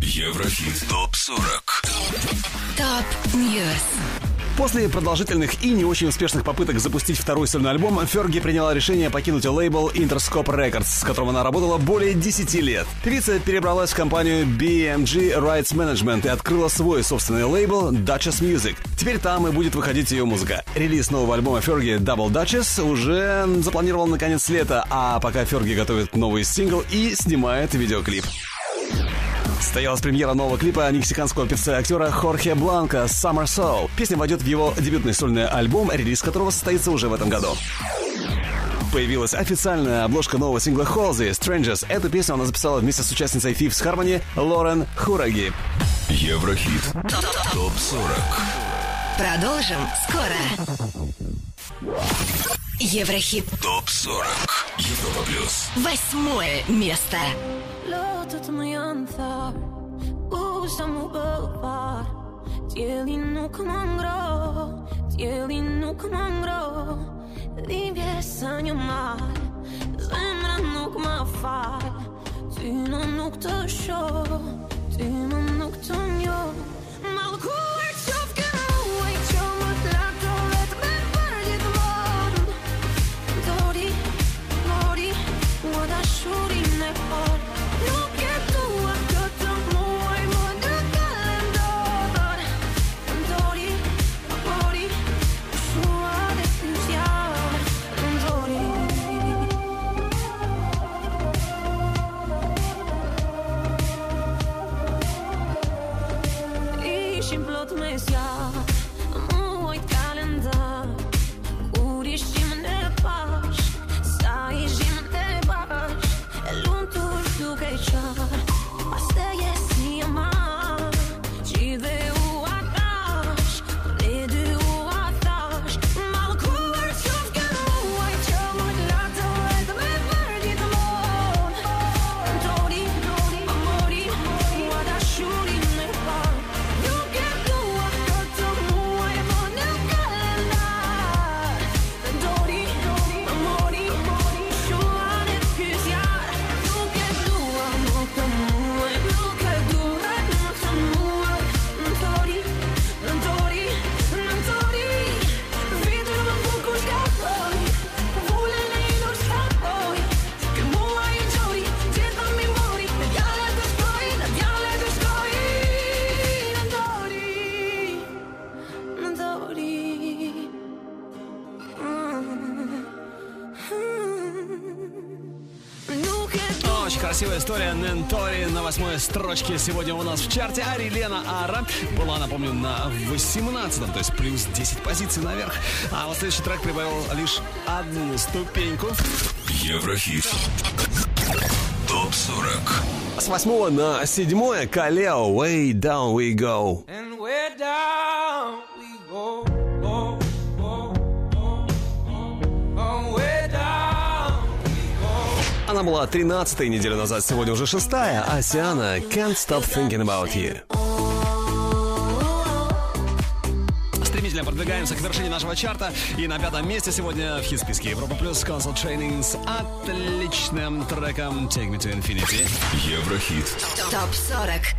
Еврохит ТОП-40 Top News. После продолжительных и не очень успешных попыток запустить второй сольный альбом, Ферги приняла решение покинуть лейбл Interscope Records, с которым она работала более 10 лет. Певица перебралась в компанию BMG Rights Management и открыла свой собственный лейбл Duchess Music. Теперь там и будет выходить ее музыка. Релиз нового альбома Ферги Double Duchess уже запланирован на конец лета, а пока Ферги готовит новый сингл и снимает видеоклип. Состоялась премьера нового клипа мексиканского певца и актера Хорхе Бланка «Summer Soul». Песня войдет в его дебютный сольный альбом, релиз которого состоится уже в этом году. Появилась официальная обложка нового сингла Холзи «Strangers». Эту песню она записала вместе с участницей Fifth Harmony Лорен Хураги. Еврохит. Топ-40. Продолжим скоро. Еврохит. Топ-40. Европа плюс. Восьмое место. Låter mig antar Usam boulevard Dieli nu kamangro Dieli nu kamangro Limpieza një mal Zemra nuk ma fal Ty në nuk të shoh Ty më nuk të Восьмой строчке сегодня у нас в чарте. Ари Лена Ара была, напомню, на 18 то есть плюс 10 позиций наверх. А вот следующий трек прибавил лишь одну ступеньку. Еврохит. Топ-40. С восьмого на седьмое Калео Way Down We Go. And where down была 13 неделю назад, сегодня уже шестая. Асиана Can't Stop Thinking About You. Стремительно продвигаемся к вершине нашего чарта. И на пятом месте сегодня в хит-списке Европа Плюс Console Training с отличным треком Take Me to Infinity. Еврохит. Топ 40.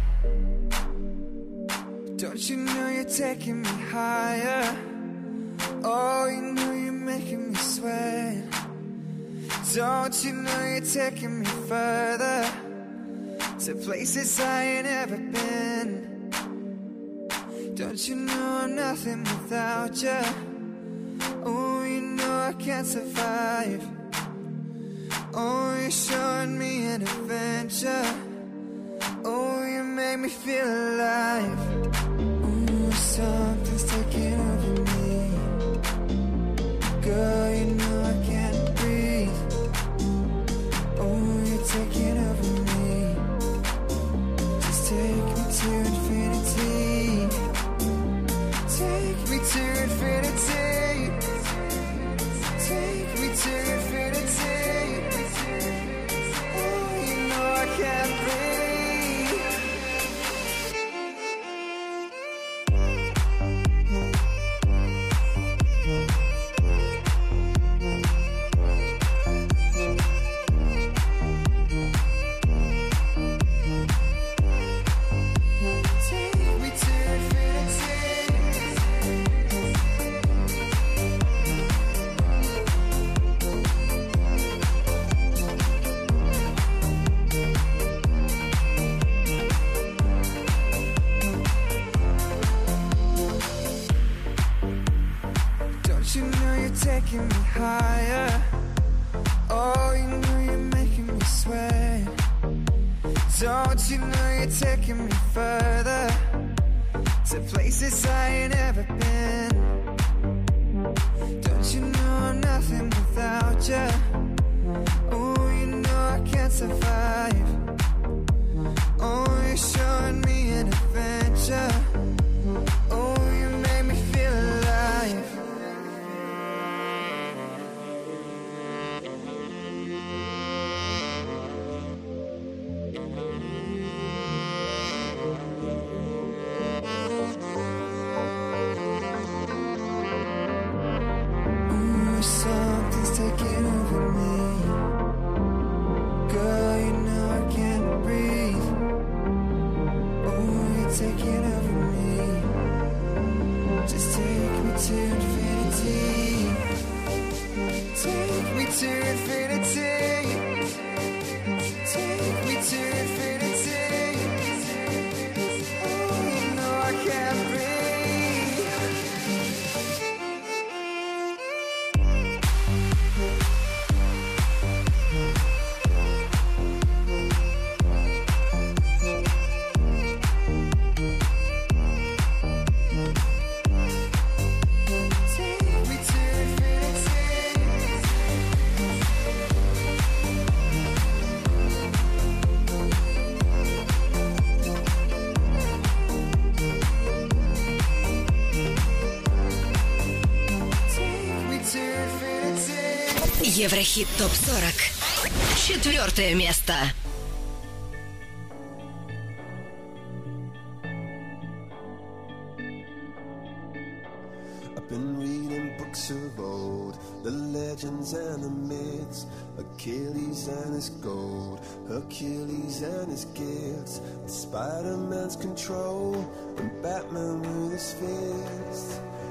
Don't you know you're taking me higher? Oh, you know you're making me sweat. Don't you know you're taking me further to places I ain't ever been? Don't you know I'm nothing without you? Oh, you know I can't survive. Oh, you're showing me an adventure. Oh, you make me feel alive. Ooh, something's Еврохит ТОП-40. Четвертое место. I've been reading books of old, the legends and the myths, Achilles and his gold, Hercules and his gifts, Spider Man's control, and Batman with his fists.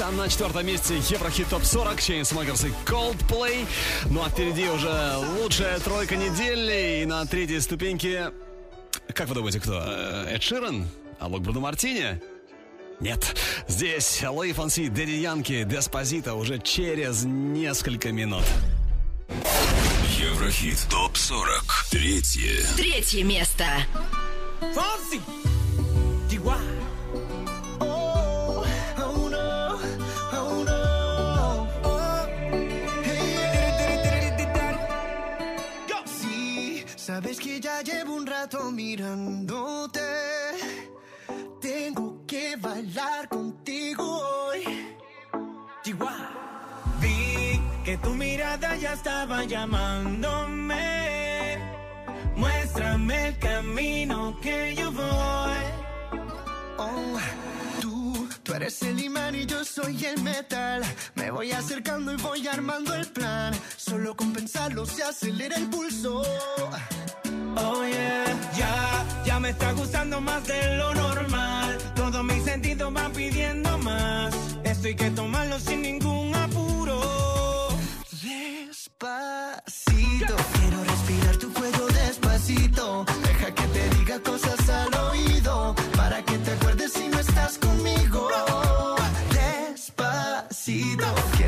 А на четвертом месте Еврохит Топ 40, Chainsmokers и Coldplay. Ну а впереди уже лучшая тройка недели. И на третьей ступеньке... Как вы думаете, кто? Э, Эд Ширен? Алок Бруно Мартини? Нет. Здесь Лэй Фонси, Дэдди Янки, Деспозита уже через несколько минут. Еврохит ТОП-40. Третье. Третье место. Fonsi, eres el imán y yo soy el metal. Me voy acercando y voy armando el plan. Solo con pensarlo se acelera el pulso. Oh yeah, ya, ya me está gustando más de lo normal. Todos mis sentidos van pidiendo más. Esto hay que tomarlo sin ningún apuro. Despacito, quiero respirar tu cuello despacito. Deja que te diga cosas al oído. see the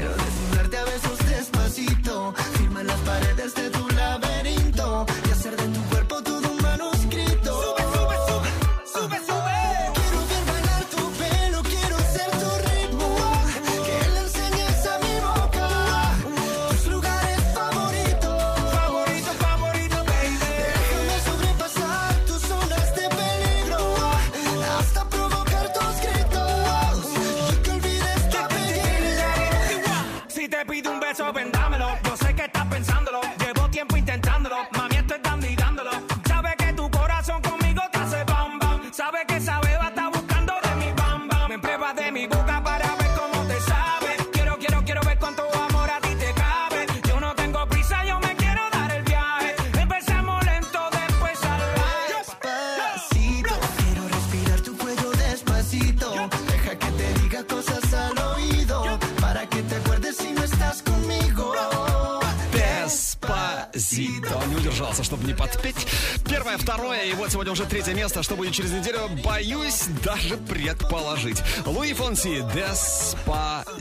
Первое, второе, и вот сегодня уже третье место. Что будет через неделю, боюсь даже предположить. Луи Фонси, Деспазито.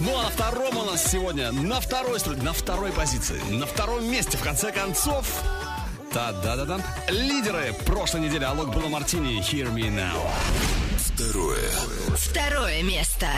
Ну а на втором у нас сегодня, на второй, на второй позиции, на втором месте, в конце концов, да-да-да-да, лидеры прошлой недели Алок Бруно Мартини, Hear Me Now. Второе. Второе место.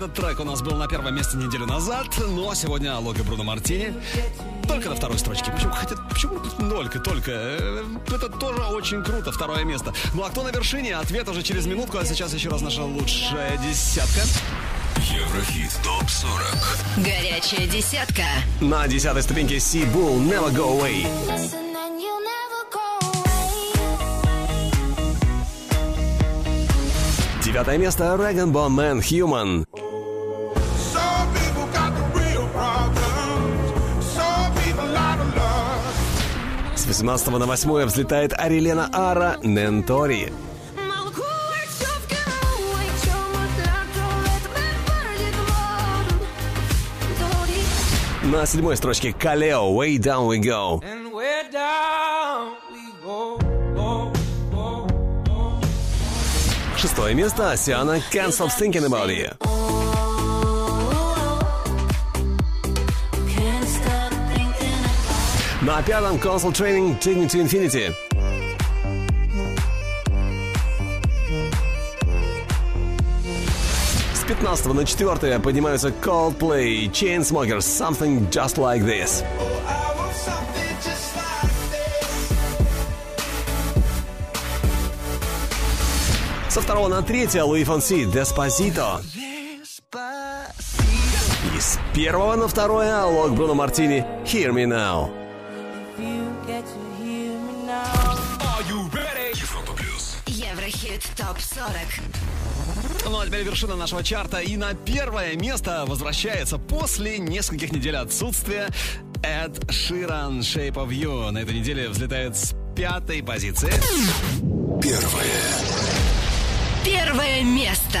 Этот трек у нас был на первом месте неделю назад. А сегодня Лога Бруно Мартини. Только на второй строчке. Почему, хотя, почему только, только? Э, Это тоже очень круто, второе место. Ну а кто на вершине? Ответ уже через минутку, а сейчас еще раз наша лучшая десятка. Еврохит ТОП-40 Горячая десятка. На десятой ступеньке Sea Bull Never Go Away. Девятое место Dragon Ball Man 18 на 8 взлетает Арилена Ара Нентори. На седьмой строчке Калео Way Down We Go. Шестое место Асиана Can't Stop Thinking About You. thinking На пятом Console Training Taking to Infinity. С 15 на 4 поднимаются Coldplay, Chainsmokers, Something Just Like This. Со второго на третье Луи Фонси, Деспозито. И с первого на второе Лок Бруно Мартини, Hear Me Now. Еврохит ТОП-40. Ну а теперь вершина нашего чарта. И на первое место возвращается после нескольких недель отсутствия Эд Ширан Shape of You. На этой неделе взлетает с пятой позиции. Первое. Первое место.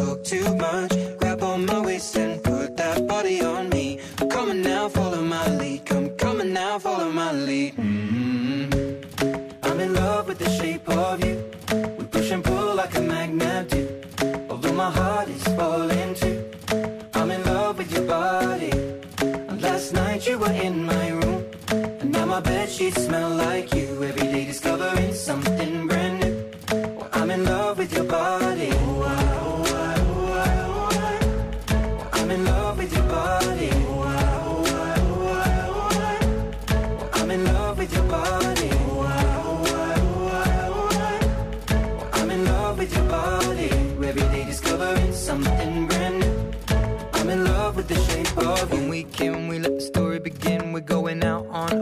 and pull like a magnet do. Although my heart is falling too. I'm in love with your body. And last night you were in my room. And now my bed sheets smell like you. Every day discovering something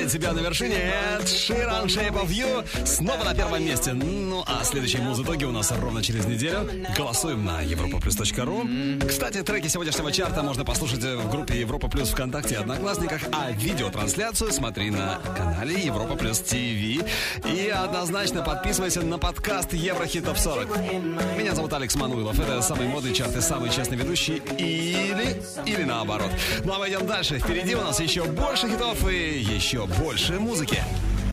Ждали тебя на вершине. Эд Ширан Shape of You снова на первом месте. Ну а следующие музытоги у нас ровно через неделю. Голосуем на europaplus.ru. Кстати, треки сегодняшнего чарта можно послушать в группе Европа Плюс ВКонтакте и Одноклассниках, а видеотрансляцию смотри на канале Европа Плюс ТВ. И однозначно подписывайся на подкаст Еврохит Топ 40. Меня зовут Алекс Мануилов. Это самый модный чарт и самый честный ведущий. Или, или наоборот. Ну а мы идем дальше. Впереди у нас еще больше хитов и еще больше музыки.